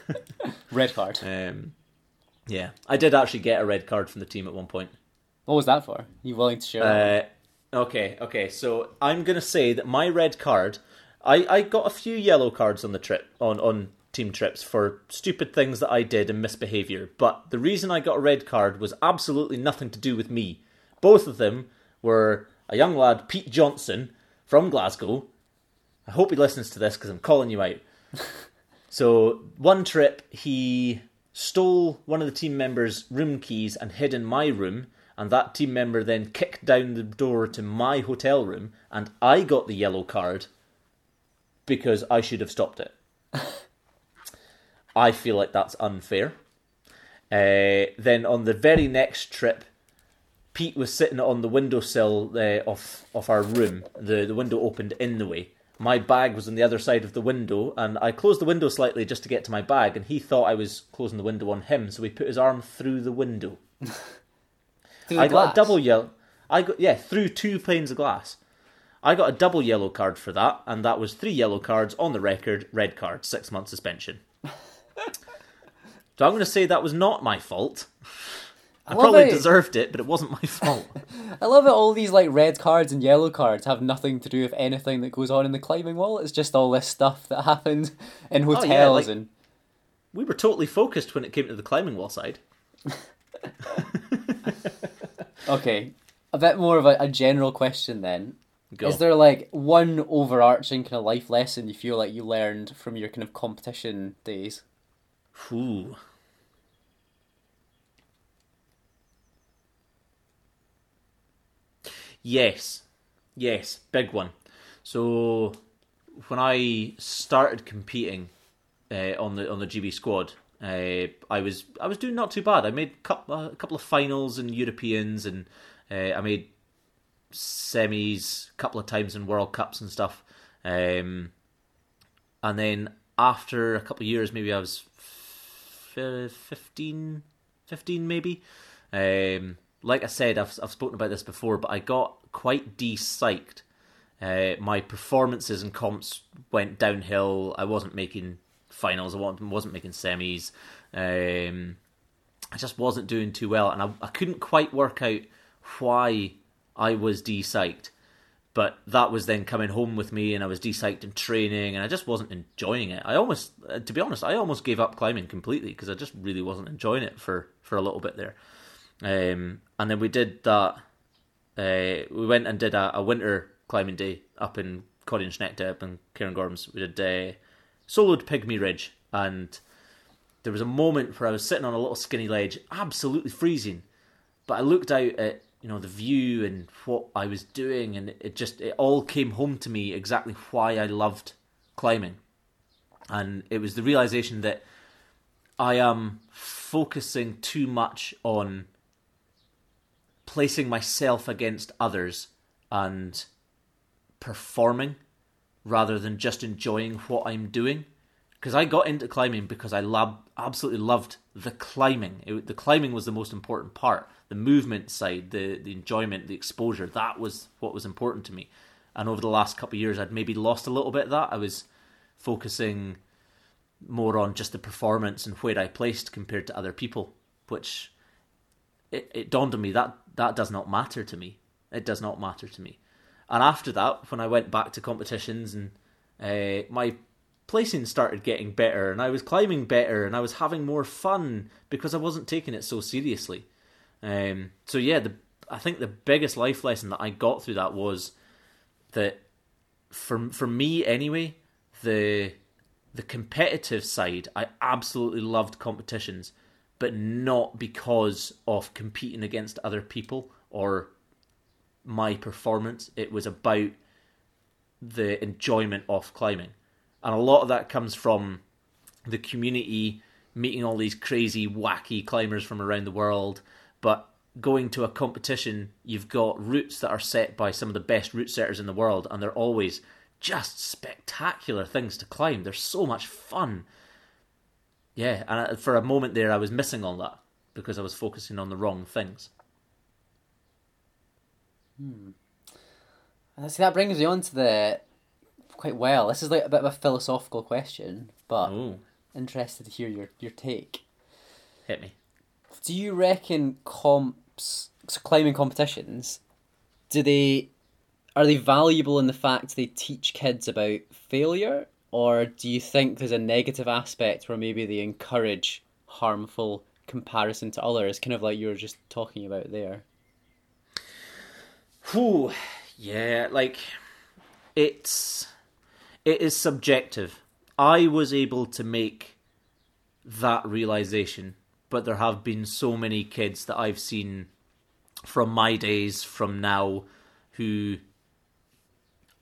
red card. Um, yeah, I did actually get a red card from the team at one point. What was that for? Are you willing to share? Uh, okay, okay. So I'm gonna say that my red card. I, I got a few yellow cards on the trip on on team trips for stupid things that I did and misbehavior. But the reason I got a red card was absolutely nothing to do with me. Both of them were a young lad, Pete Johnson, from Glasgow. I hope he listens to this because I'm calling you out. so, one trip, he stole one of the team members' room keys and hid in my room, and that team member then kicked down the door to my hotel room, and I got the yellow card because I should have stopped it. I feel like that's unfair. Uh, then on the very next trip, Pete was sitting on the windowsill uh, of of our room. The the window opened in the way. My bag was on the other side of the window, and I closed the window slightly just to get to my bag. And he thought I was closing the window on him, so he put his arm through the window. through I glass. got a double yellow. I got yeah through two panes of glass. I got a double yellow card for that, and that was three yellow cards on the record, red card, six month suspension. so I'm going to say that was not my fault. I, I probably it. deserved it, but it wasn't my fault. I love it. All these like red cards and yellow cards have nothing to do with anything that goes on in the climbing wall. It's just all this stuff that happened in hotels oh, yeah, like, and. We were totally focused when it came to the climbing wall side. Okay, a bit more of a, a general question then. Go. Is there like one overarching kind of life lesson you feel like you learned from your kind of competition days? Ooh. Yes, yes, big one. So when I started competing uh, on the on the GB squad, uh, I was I was doing not too bad. I made a couple of finals in Europeans, and uh, I made semis a couple of times in World Cups and stuff. Um, and then after a couple of years, maybe I was 15, 15 maybe. Um, like I said, I've, I've spoken about this before, but I got quite de-psyched. Uh, my performances and comps went downhill. I wasn't making finals. I wasn't making semis. Um, I just wasn't doing too well, and I, I couldn't quite work out why I was de-psyched. But that was then coming home with me, and I was de-psyched in training, and I just wasn't enjoying it. I almost, uh, to be honest, I almost gave up climbing completely because I just really wasn't enjoying it for for a little bit there. Um, and then we did that. Uh, we went and did a, a, winter climbing day up in Coedian up in Cairngorms. We did uh, soloed Pygmy Ridge, and there was a moment where I was sitting on a little skinny ledge, absolutely freezing. But I looked out at you know the view and what I was doing, and it just it all came home to me exactly why I loved climbing, and it was the realization that I am focusing too much on placing myself against others and performing rather than just enjoying what I'm doing. Because I got into climbing because I lab- absolutely loved the climbing. It, the climbing was the most important part. The movement side, the, the enjoyment, the exposure, that was what was important to me. And over the last couple of years, I'd maybe lost a little bit of that. I was focusing more on just the performance and where I placed compared to other people, which it, it dawned on me that that does not matter to me. It does not matter to me. And after that, when I went back to competitions and uh, my placing started getting better and I was climbing better and I was having more fun because I wasn't taking it so seriously. Um, so yeah, the I think the biggest life lesson that I got through that was that for for me anyway, the the competitive side, I absolutely loved competitions, but not because of competing against other people or my performance. It was about the enjoyment of climbing. And a lot of that comes from the community meeting all these crazy, wacky climbers from around the world. But going to a competition, you've got routes that are set by some of the best route setters in the world, and they're always just spectacular things to climb. They're so much fun. Yeah, and for a moment there, I was missing all that because I was focusing on the wrong things. Hmm. See, that brings me on to the quite well. This is like a bit of a philosophical question, but Ooh. interested to hear your, your take. Hit me. Do you reckon comps, climbing competitions, do they are they valuable in the fact they teach kids about failure, or do you think there's a negative aspect where maybe they encourage harmful comparison to others, kind of like you were just talking about there? Whew, yeah, like it's it is subjective. I was able to make that realization, but there have been so many kids that I've seen from my days from now who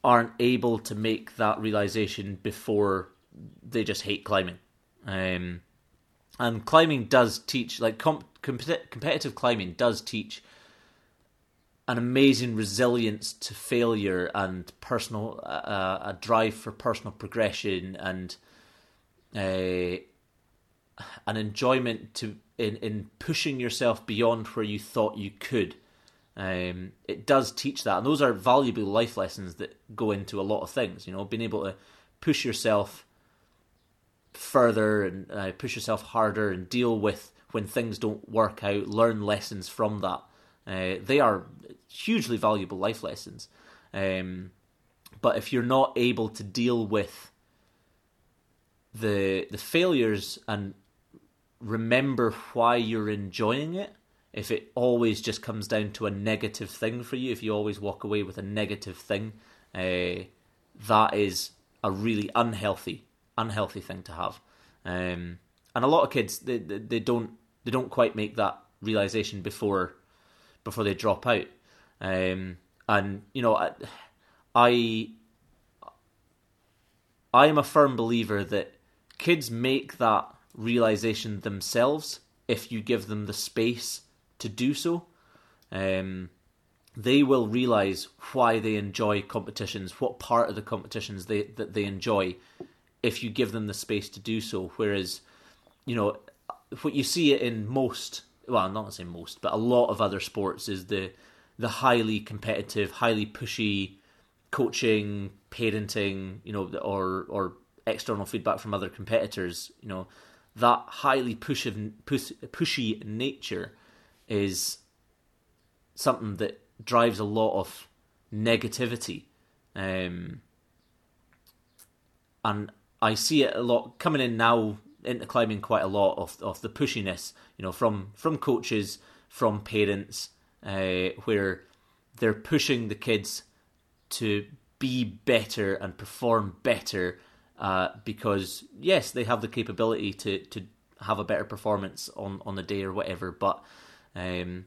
aren't able to make that realization before they just hate climbing. Um, and climbing does teach, like comp- competitive climbing does teach an amazing resilience to failure and personal, uh, a drive for personal progression and uh, an enjoyment to in in pushing yourself beyond where you thought you could. Um, it does teach that, and those are valuable life lessons that go into a lot of things. You know, being able to push yourself further and uh, push yourself harder and deal with when things don't work out. Learn lessons from that. Uh, they are hugely valuable life lessons. Um, but if you're not able to deal with the the failures and remember why you're enjoying it, if it always just comes down to a negative thing for you, if you always walk away with a negative thing, uh, that is a really unhealthy, unhealthy thing to have. Um, and a lot of kids they, they, they don't they don't quite make that realization before before they drop out. Um, and you know, I, I I am a firm believer that kids make that realization themselves if you give them the space to do so. Um, they will realize why they enjoy competitions, what part of the competitions they that they enjoy, if you give them the space to do so. Whereas, you know, what you see it in most, well, I'm not going to say most, but a lot of other sports is the the highly competitive, highly pushy coaching, parenting, you know, or or external feedback from other competitors, you know, that highly pushy, push, pushy nature is something that drives a lot of negativity. Um, and I see it a lot coming in now into climbing quite a lot of of the pushiness, you know, from from coaches, from parents, uh, where they're pushing the kids to be better and perform better uh, because yes, they have the capability to to have a better performance on on the day or whatever, but um,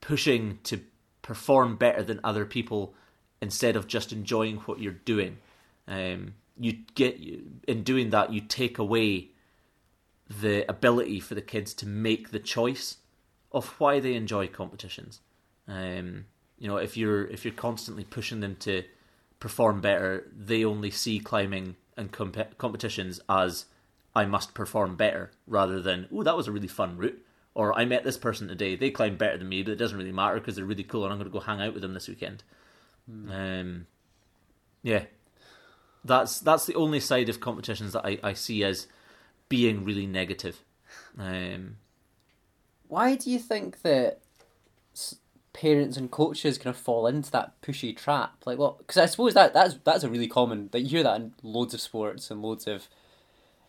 pushing to perform better than other people instead of just enjoying what you're doing. Um, you get in doing that, you take away the ability for the kids to make the choice of why they enjoy competitions. Um, you know, if you're if you're constantly pushing them to perform better, they only see climbing and comp- competitions as I must perform better rather than oh that was a really fun route or I met this person today they climb better than me but it doesn't really matter because they're really cool and I'm going to go hang out with them this weekend. Um, yeah, that's that's the only side of competitions that I, I see as being really negative. Um, Why do you think that parents and coaches kind of fall into that pushy trap? Like, well, because I suppose that that's that's a really common that you hear that in loads of sports and loads of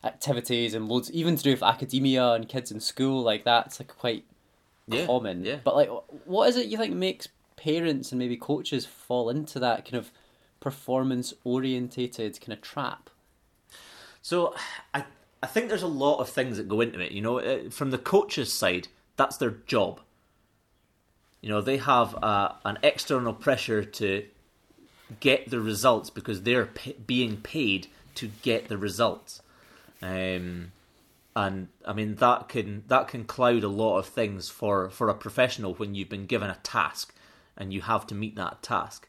activities and loads even to do with academia and kids in school. Like that's like quite Yeah, common. yeah. But like, what is it you think makes parents and maybe coaches fall into that kind of performance orientated kind of trap? So I I think there's a lot of things that go into it. You know, Uh, from the coach's side, that's their job. You know, they have uh, an external pressure to get the results because they're pa being paid to get the results. Um, and I mean that can that can cloud a lot of things for for a professional when you've been given a task and you have to meet that task.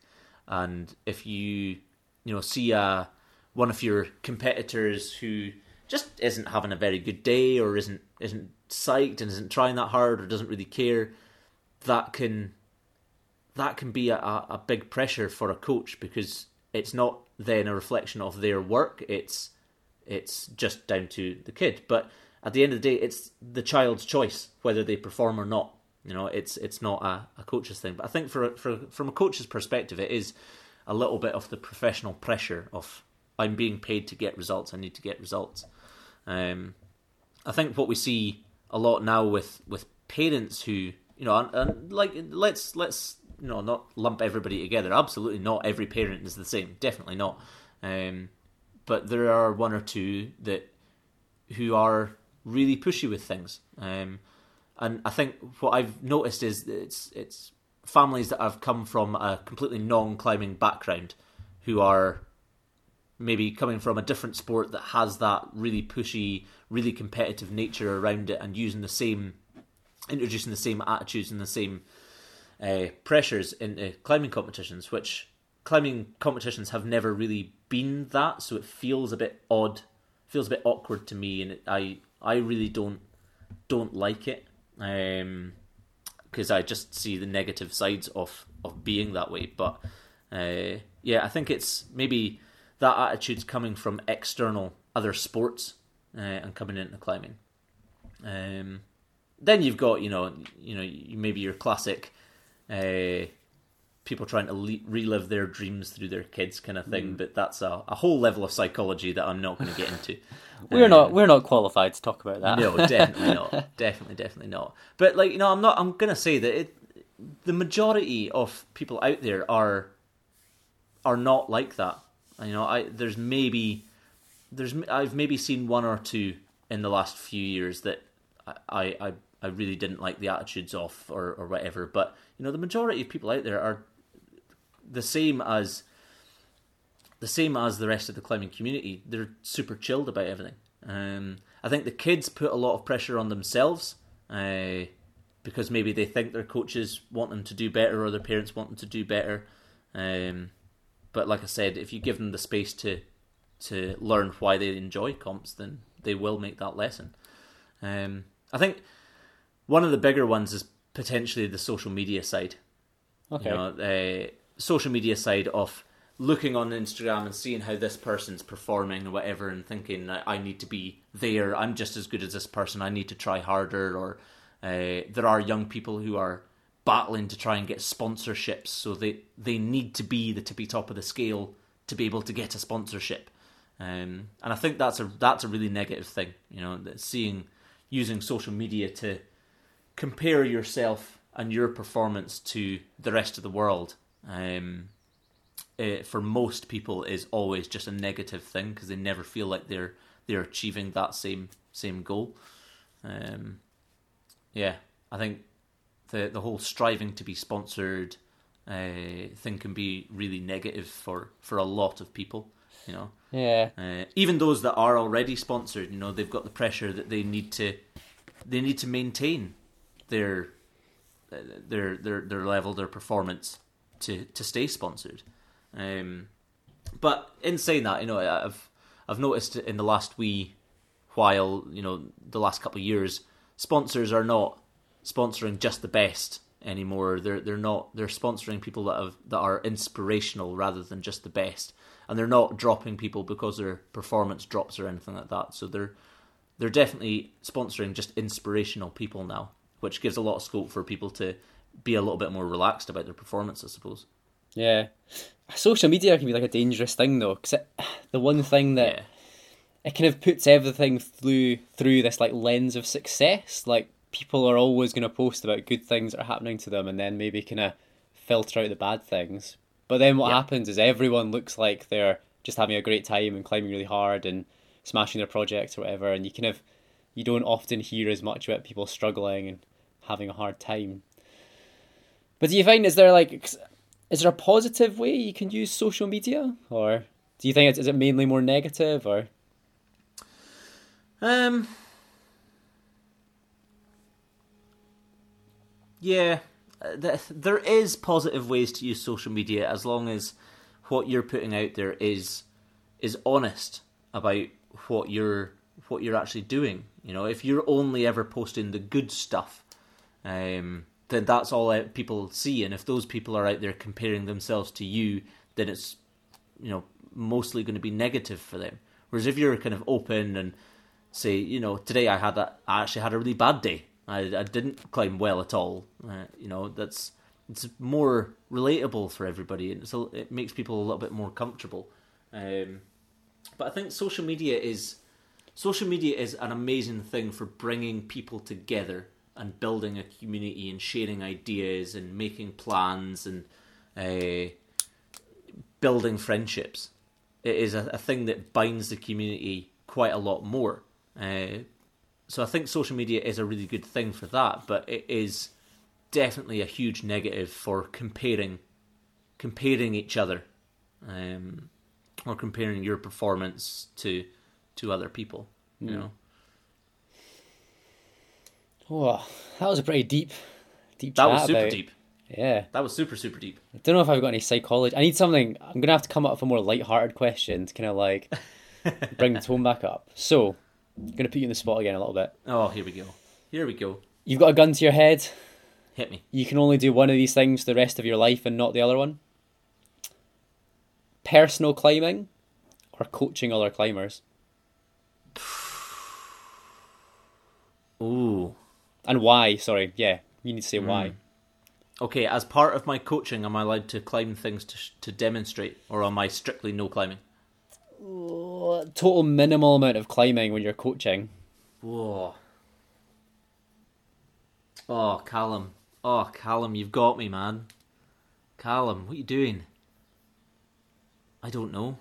And if you you know see a one of your competitors who just isn't having a very good day or isn't isn't psyched and isn't trying that hard or doesn't really care, that can that can be a, a big pressure for a coach because it's not then a reflection of their work. It's it's just down to the kid. But at the end of the day, it's the child's choice whether they perform or not. You know, it's it's not a, a coach's thing. But I think for for from a coach's perspective, it is a little bit of the professional pressure of I'm being paid to get results. I need to get results. Um, I think what we see a lot now with with parents who you know, and, and like let's let's you know not lump everybody together. Absolutely not. Every parent is the same. Definitely not. Um, but there are one or two that who are really pushy with things. Um, and I think what I've noticed is it's it's families that have come from a completely non-climbing background who are maybe coming from a different sport that has that really pushy, really competitive nature around it, and using the same, introducing the same attitudes and the same uh, pressures into climbing competitions, which climbing competitions have never really been that. So it feels a bit odd, feels a bit awkward to me, and it, I I really don't don't like it. Um, because I just see the negative sides of of being that way. But uh, yeah, I think it's maybe that attitude's coming from external other sports uh, and coming into climbing. Um, then you've got you know you know maybe your classic uh, people trying to le- relive their dreams through their kids kind of thing, but that's a, a whole level of psychology that I'm not going to get into. We're Um, not we're not qualified to talk about that. no, definitely not. Definitely, definitely not. But like you know, I'm not. I'm gonna say that it, the majority of people out there are are not like that. You know, I there's maybe there's I've maybe seen one or two in the last few years that I I, I really didn't like the attitudes of or or whatever. But you know, the majority of people out there are the same as the same as the rest of the climbing community. They're super chilled about everything. Um, I think the kids put a lot of pressure on themselves uh, because maybe they think their coaches want them to do better or their parents want them to do better. Um, but like I said, if you give them the space to to learn why they enjoy comps, then they will make that lesson. Um, I think one of the bigger ones is potentially the social media side Okay. you know, uh, social media side of looking on Instagram and seeing how this person's performing or whatever, and thinking I need to be there. I'm just as good as this person. I need to try harder. Or uh, there are young people who are battling to try and get sponsorships, so they they need to be the tippy top of the scale to be able to get a sponsorship. Um, and I think that's a that's a really negative thing. You know, seeing using social media to compare yourself and your performance to the rest of the world um, eh, for most people is always just a negative thing because they never feel like they're they're achieving that same same goal. Um, yeah, I think the the whole striving to be sponsored uh, thing can be really negative for for a lot of people. You know, Yeah. uh, even those that are already sponsored, you know, they've got the pressure that they need to they need to maintain their uh, their their their level, their performance to to stay sponsored. Um, but in saying that, you know, I've I've noticed in the last wee while, you know, the last couple of years, sponsors are not sponsoring just the best anymore. They're they're not they're sponsoring people that have that are inspirational rather than just the best. And they're not dropping people because their performance drops or anything like that. So they're they're definitely sponsoring just inspirational people now, which gives a lot of scope for people to be a little bit more relaxed about their performance, I suppose. Yeah, social media can be like a dangerous thing though, because the one thing that Yeah. it kind of puts everything through through this like lens of success. Like people are always going to post about good things that are happening to them, and then maybe kind of filter out the bad things. But then what Yeah. happens is everyone looks like they're just having a great time and climbing really hard and smashing their projects or whatever, and you kind of you don't often hear as much about people struggling and having a hard time. But do you find is there like is there a positive way you can use social media, or do you think it's is it mainly more negative, or Um. Yeah, uh, there is positive ways to use social media as long as what you're putting out there is is honest about what you're what you're actually doing. You know, if you're only ever posting the good stuff, um, then that's all out people see. And if those people are out there comparing themselves to you, then it's you know mostly going to be negative for them. Whereas if you're kind of open and say, you know, today I had a, I actually had a really bad day. I, I didn't climb well at all. Uh, you know, that's it's more relatable for everybody, and so it makes people a little bit more comfortable. Um, but I think social media is social media is an amazing thing for bringing people together and building a community and sharing ideas and making plans and uh, building friendships. It is a, a thing that binds the community quite a lot more. Uh, so I think social media is a really good thing for that, but it is definitely a huge negative for comparing comparing each other um, or comparing your performance to to other people. You know, oh, that was a pretty deep, deep. that was super about- deep. Yeah, That was super super deep. I don't know if I've got any psychology. I need something. I'm gonna have to come up with a more light-hearted question to kind of like bring the tone back up. So, I'm gonna put you in the spot again a little bit. Oh, here we go. Here we go. You've got a gun to your head. Hit me. You can only do one of these things the rest of your life and not the other one. Personal climbing or coaching other climbers. Ooh. And why? Sorry, yeah, you need to say hmm. why. Okay, as part of my coaching, am I allowed to climb things to sh- to demonstrate, or am I strictly no climbing? Total minimal amount of climbing when you're coaching. Whoa. Oh, Callum. Oh, Callum, you've got me, man. Callum, what are you doing? I don't know.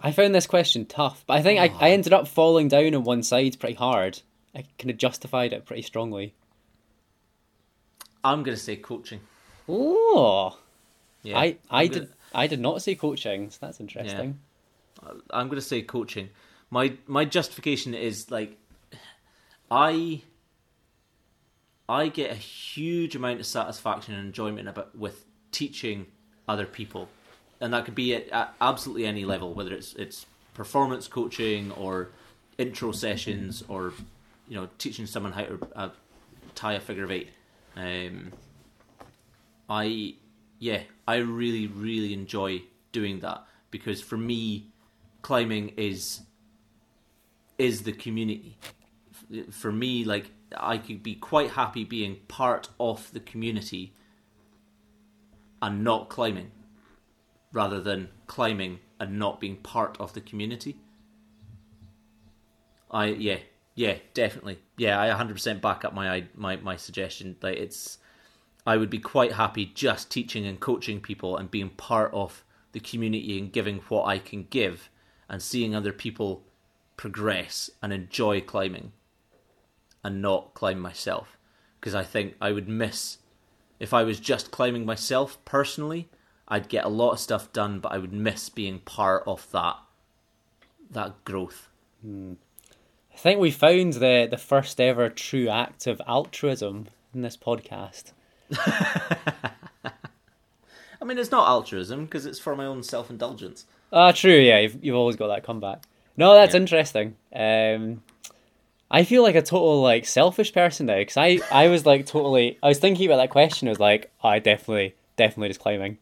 I found this question tough, but I think I, I oh. ended up falling down on one side pretty hard. I kind of justified it pretty strongly. I'm gonna say coaching. Oh, Yeah, I I gonna- did I did not say coaching. So that's interesting. Yeah. I'm gonna say coaching. My my justification is like, I I get a huge amount of satisfaction and enjoyment about with teaching other people, and that could be at, at absolutely any level, whether it's it's performance coaching or intro sessions or you know teaching someone how to uh, tie a figure of eight. Um, I yeah, I really really enjoy doing that because for me, climbing is is the community. For me, like I could be quite happy being part of the community and not climbing, rather than climbing and not being part of the community. I yeah yeah definitely. Yeah I 100% back up my my my suggestion. Like it's I would be quite happy just teaching and coaching people and being part of the community and giving what I can give and seeing other people progress and enjoy climbing and not climb myself. Because I think I would miss if I was just climbing myself personally I'd get a lot of stuff done but I would miss being part of that that growth hmm. I think we found the the first ever true act of altruism in this podcast. I mean, it's not altruism because it's for my own self indulgence. Ah, true. Yeah, you've, you've always got that comeback. No, that's Yeah. interesting. Um, I feel like a total like selfish person now because I I was like totally. I was thinking about that question. I was like, oh, I definitely definitely just climbing.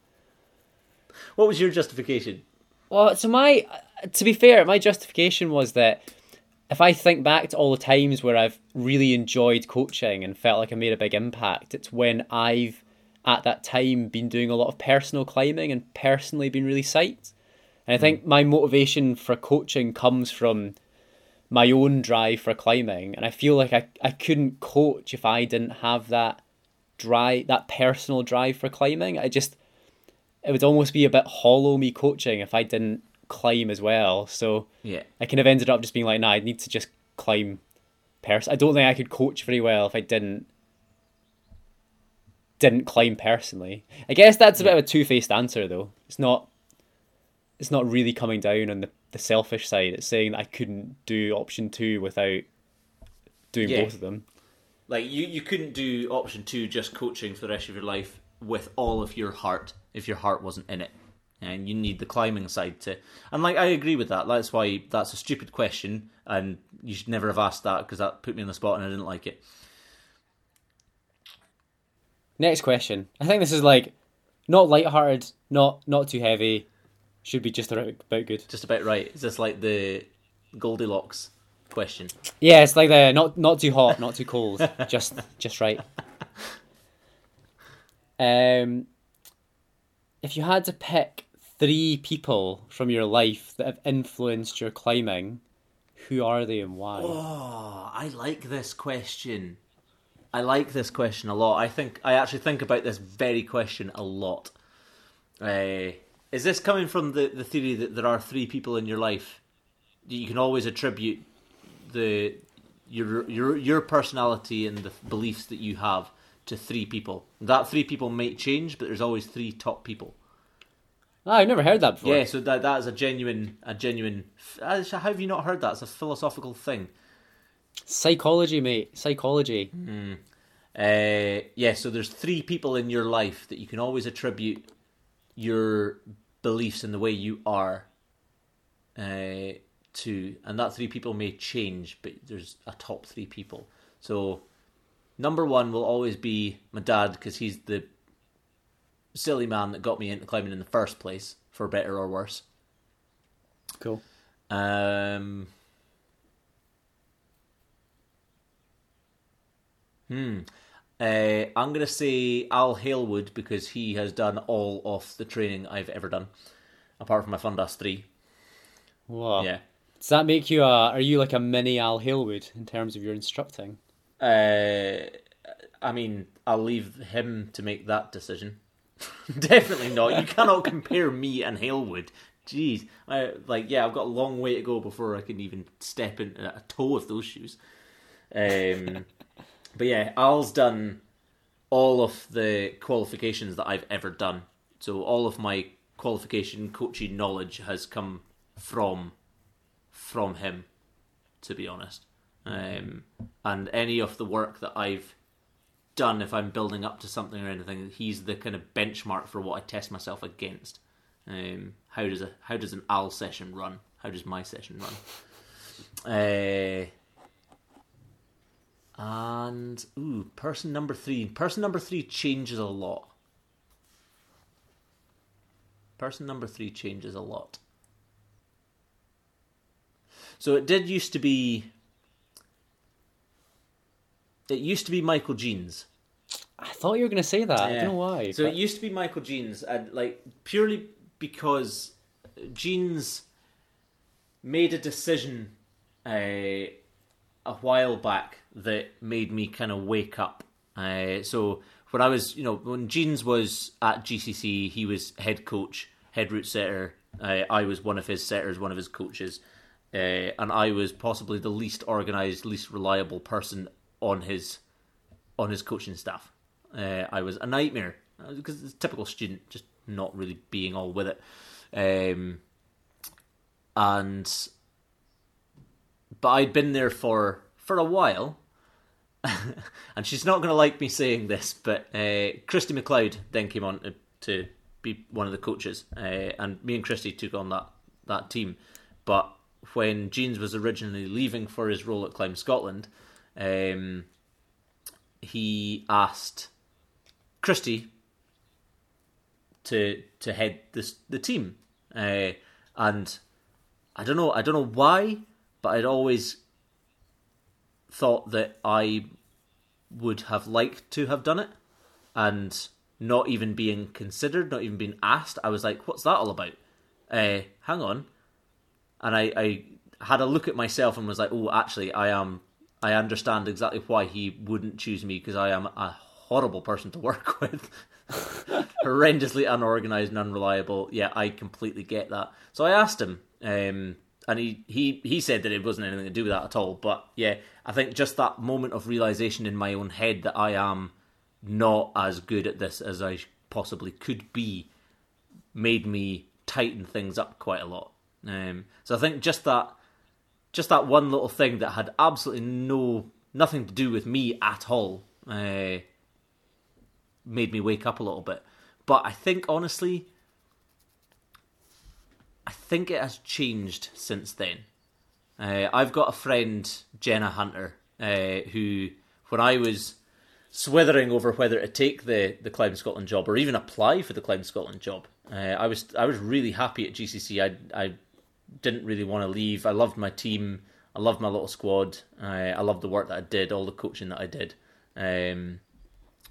What was your justification? Well, so my to be fair, my justification was that if I think back to all the times where I've really enjoyed coaching and felt like I made a big impact, it's when I've at that time been doing a lot of personal climbing and personally been really psyched. And I think mm. my motivation for coaching comes from my own drive for climbing, and I feel like I, I couldn't coach if I didn't have that drive, that personal drive for climbing. I just it would almost be a bit hollow me coaching if I didn't climb as well. So Yeah. I kind of ended up just being like, nah, I need to just climb. Pers- I don't think I could coach very well if I didn't didn't climb personally. I guess that's a bit of a two faced answer though. It's not it's not really coming down on the, the selfish side. It's saying that I couldn't do option two without doing Yeah. both of them. Like you, you couldn't do option two, just coaching for the rest of your life with all of your heart if your heart wasn't in it, and you need the climbing side to. And like I agree with that. That's why that's a stupid question, and you should never have asked that because that put me on the spot and I didn't like it. Next question. I think this is like not lighthearted, not not too heavy. Should be just about, good. Just about right. Is this like the Goldilocks question? Yeah, it's like the not not too hot, not too cold, just just right. Um, if you had to pick three people from your life that have influenced your climbing, who are they and why? Oh, I like this question. I like this question a lot. I think I actually think about this very question a lot. Uh, is this coming from the, the theory that there are three people in your life that you can always attribute the your your your personality and the beliefs that you have to three people? That three people might change, but there's always three top people. Ah, I've never heard that before. Yeah, so that that is a genuine a genuine. uh, How have you not heard that? It's a philosophical thing. Psychology, mate. Psychology. Uh, yeah, so there's three people in your life that you can always attribute your beliefs and the way you are uh, to, and that three people may change, but there's a top three people. So number one will always be my dad because he's the silly man that got me into climbing in the first place, for better or worse. Cool. Um. Hmm. Uh, I'm gonna say Al Halewood because he has done all of the training I've ever done, apart from my Fundas three. Wow. Yeah. Does that make you a? Are you like a mini Al Halewood in terms of your instructing? Uh, I mean, I'll leave him to make that decision. Definitely not. You cannot compare me and Halewood. Jeez, I, like yeah, I've got a long way to go before I can even step in a toe of those shoes. Um, but yeah, Al's done all of the qualifications that I've ever done. So all of my qualification coaching knowledge has come from from him, to be honest. Um, and any of the work that I've done, if I'm building up to something or anything, he's the kind of benchmark for what I test myself against. Um, how does a how does an Al session run? How does my session run? Uh, and ooh, person number three. Person number three changes a lot. Person number three changes a lot. So it did used to be. It used to be Michael Jeans. I thought you were gonna say that. I don't know why. So but- it used to be Michael Jeans, and like purely because Jeans made a decision uh, a while back that made me kind of wake up. Uh, so when I was, you know, when Jeans was at GCC, he was head coach, head route setter. Uh, I was one of his setters, one of his coaches, uh, and I was possibly the least organized, least reliable person on his on his coaching staff. Uh, I was a nightmare because it's a typical student, just not really being all with it. Um, and but I'd been there for for a while, and she's not going to like me saying this, but uh, Christy McLeod then came on to, to be one of the coaches, uh, and me and Christy took on that that team. But when Jeans was originally leaving for his role at Climb Scotland, um, he asked Christy to to head this the team, uh, and I don't know I don't know why, but I'd always thought that I would have liked to have done it, and not even being considered, not even being asked. I was like, "What's that all about?" Uh, hang on, and I, I had a look at myself and was like, "Oh, actually, I am. I understand exactly why he wouldn't choose me because I am a horrible person to work with." horrendously unorganized and unreliable. Yeah, I completely get that. So I asked him, um, and he, he he said that it wasn't anything to do with that at all. But yeah, I think just that moment of realization in my own head that I am not as good at this as I possibly could be made me tighten things up quite a lot. Um, so I think just that just that one little thing that had absolutely no nothing to do with me at all uh, made me wake up a little bit. But I think honestly, I think it has changed since then. Uh, I've got a friend, Jenna Hunter, uh, who, when I was swithering over whether to take the the Climb Scotland job or even apply for the Climb Scotland job, I was I was really happy at GCC. I I didn't really want to leave. I loved my team. I loved my little squad. I I loved the work that I did, all the coaching that I did. Um,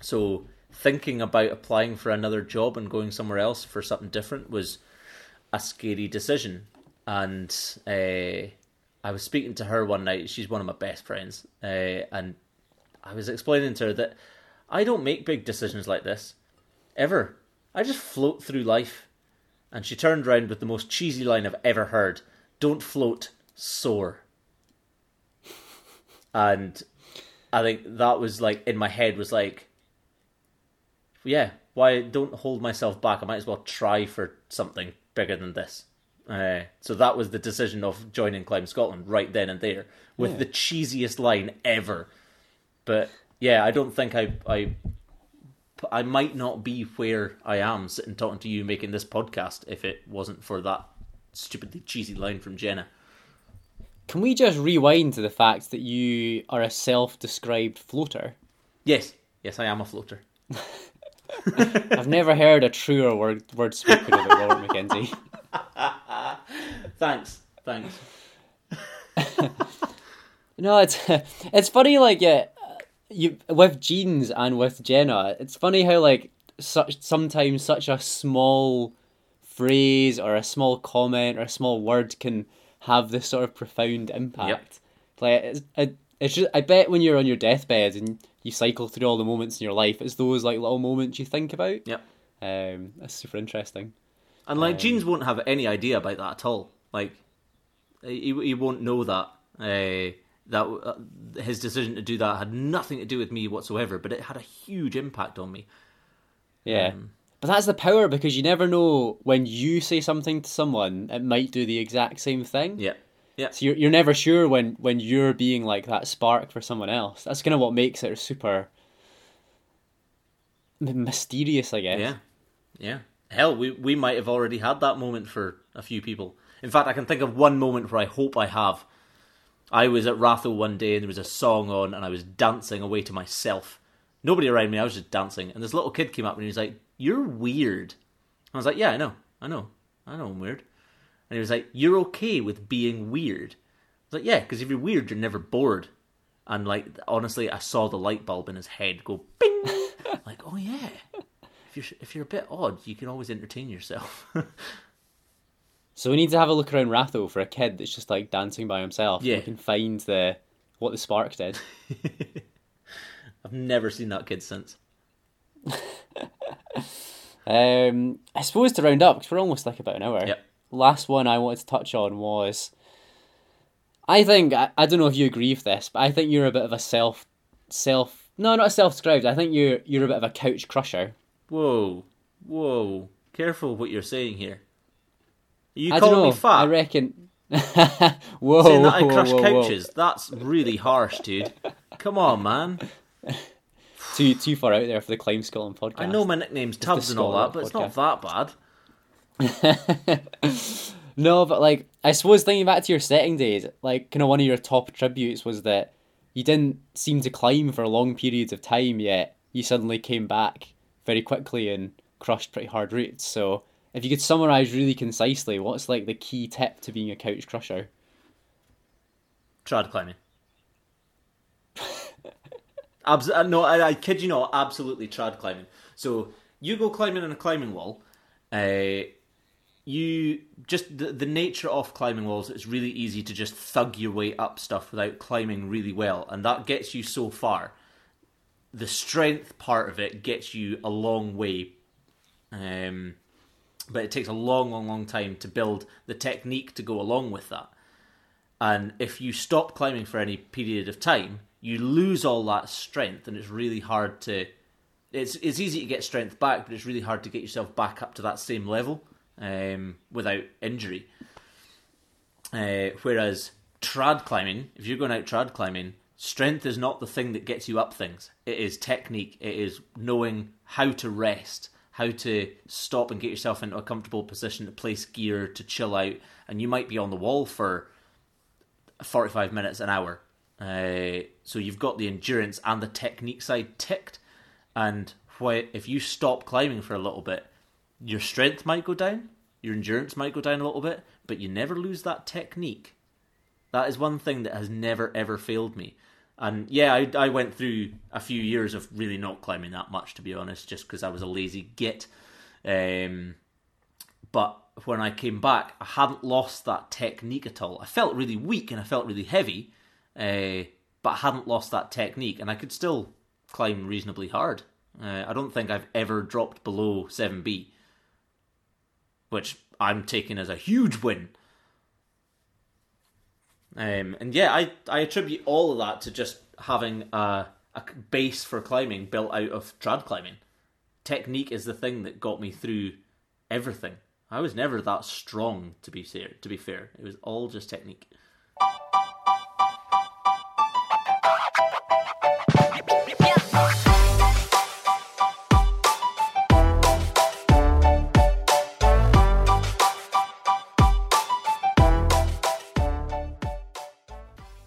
so thinking about applying for another job and going somewhere else for something different was a scary decision. And uh, I was speaking to her one night. She's one of my best friends, uh, and I was explaining to her that I don't make big decisions like this ever. I just float through life. And she turned around with the most cheesy line I've ever heard: "Don't float, soar." and I think that was like in my head was like, yeah, why don't hold myself back? I might as well try for something bigger than this. Uh, so that was the decision of joining Climb Scotland right then and there with Yeah. the cheesiest line ever. But yeah, I don't think I I I might not be where I am sitting talking to you making this podcast if it wasn't for that stupidly cheesy line from Jenna. Can we just rewind to the fact that you are a self-described floater? Yes, yes, I am a floater. I've never heard a truer word word spoken about Robert McKenzie. Thanks, thanks. No, it's it's funny. Like, yeah, you with Jeans and with Jenna, it's funny how like such sometimes such a small phrase or a small comment or a small word can have this sort of profound impact. Like, it's, it, it's just I bet when you're on your deathbed and you cycle through all the moments in your life, it's those like little moments you think about. Yep. Um, that's super interesting. And like Jeans won't have any idea about that at all. Like he he won't know that uh, that uh, his decision to do that had nothing to do with me whatsoever, but it had a huge impact on me. Yeah. Um, But that's the power because you never know when you say something to someone, it might do the exact same thing. Yeah, yeah, So you're, you're never sure when, when you're being like that spark for someone else. That's kind of what makes it super mysterious, I guess. yeah, yeah. Hell, we we might have already had that moment for a few people. In fact, I can think of one moment where I hope I have. I was at Ratho one day and there was a song on, and I was dancing away to myself. Nobody around me. I was just dancing, and this little kid came up and he was like, "You're weird." I was like, "Yeah, I know, I know, I know, I'm weird." And he was like, "You're okay with being weird." I was like, "Yeah, because if you're weird, you're never bored." And like, honestly, I saw the light bulb in his head go bing. like, oh yeah, if you're if you're a bit odd, you can always entertain yourself. So we need to have a look around Ratho for a kid that's just like dancing by himself. Yeah. We can find the what the spark did. I've never seen that kid since. Um, I suppose to round up, because we're almost like about an hour. Yep. Last one I wanted to touch on was, I think I, I don't know if you agree with this, but I think you're a bit of a self, self. No, not a self-described. I think you're you're a bit of a couch crusher. Whoa, whoa! Careful what you're saying here. You I know. me fat? I reckon. whoa, Saying whoa, that I whoa, crush whoa, whoa. couches? That's really harsh, dude. Come on, man. too too far out there for the Climb Scotland podcast. I know my nickname's Tubbs and all that, but it's not that bad. no, but like I suppose thinking back to your setting days, like kind of one of your top tributes was that you didn't seem to climb for long periods of time yet. You suddenly came back very quickly and crushed pretty hard routes. So if you could summarize really concisely, what's like the key tip to being a couch crusher? Trad climbing. Abs- uh, no, I, I kid you not, absolutely trad climbing. So you go climbing on a climbing wall. Uh, you just the, the nature of climbing walls. It's really easy to just thug your way up stuff without climbing really well, and that gets you so far. The strength part of it gets you a long way, um, but it takes a long, long, long time to build the technique to go along with that. And if you stop climbing for any period of time, you lose all that strength, and it's really hard to. It's it's easy to get strength back, but it's really hard to get yourself back up to that same level um, without injury. Uh, whereas trad climbing, if you're going out trad climbing, strength is not the thing that gets you up things. It is technique. It is knowing how to rest, how to stop and get yourself into a comfortable position to place gear, to chill out, and you might be on the wall for 45 minutes, an hour. Uh, so you've got the endurance and the technique side ticked. And wh- if you stop climbing for a little bit, your strength might go down, your endurance might go down a little bit, but you never lose that technique. That is one thing that has never ever failed me. And yeah, I, I went through a few years of really not climbing that much, to be honest, just because I was a lazy git. Um, but when I came back, I hadn't lost that technique at all. I felt really weak and I felt really heavy, uh, but I hadn't lost that technique, and I could still climb reasonably hard. Uh, I don't think I've ever dropped below 7B, which I'm taking as a huge win. Um, and yeah, I, I attribute all of that to just having a, a base for climbing built out of trad climbing. Technique is the thing that got me through everything. I was never that strong to be fair. To be fair, it was all just technique.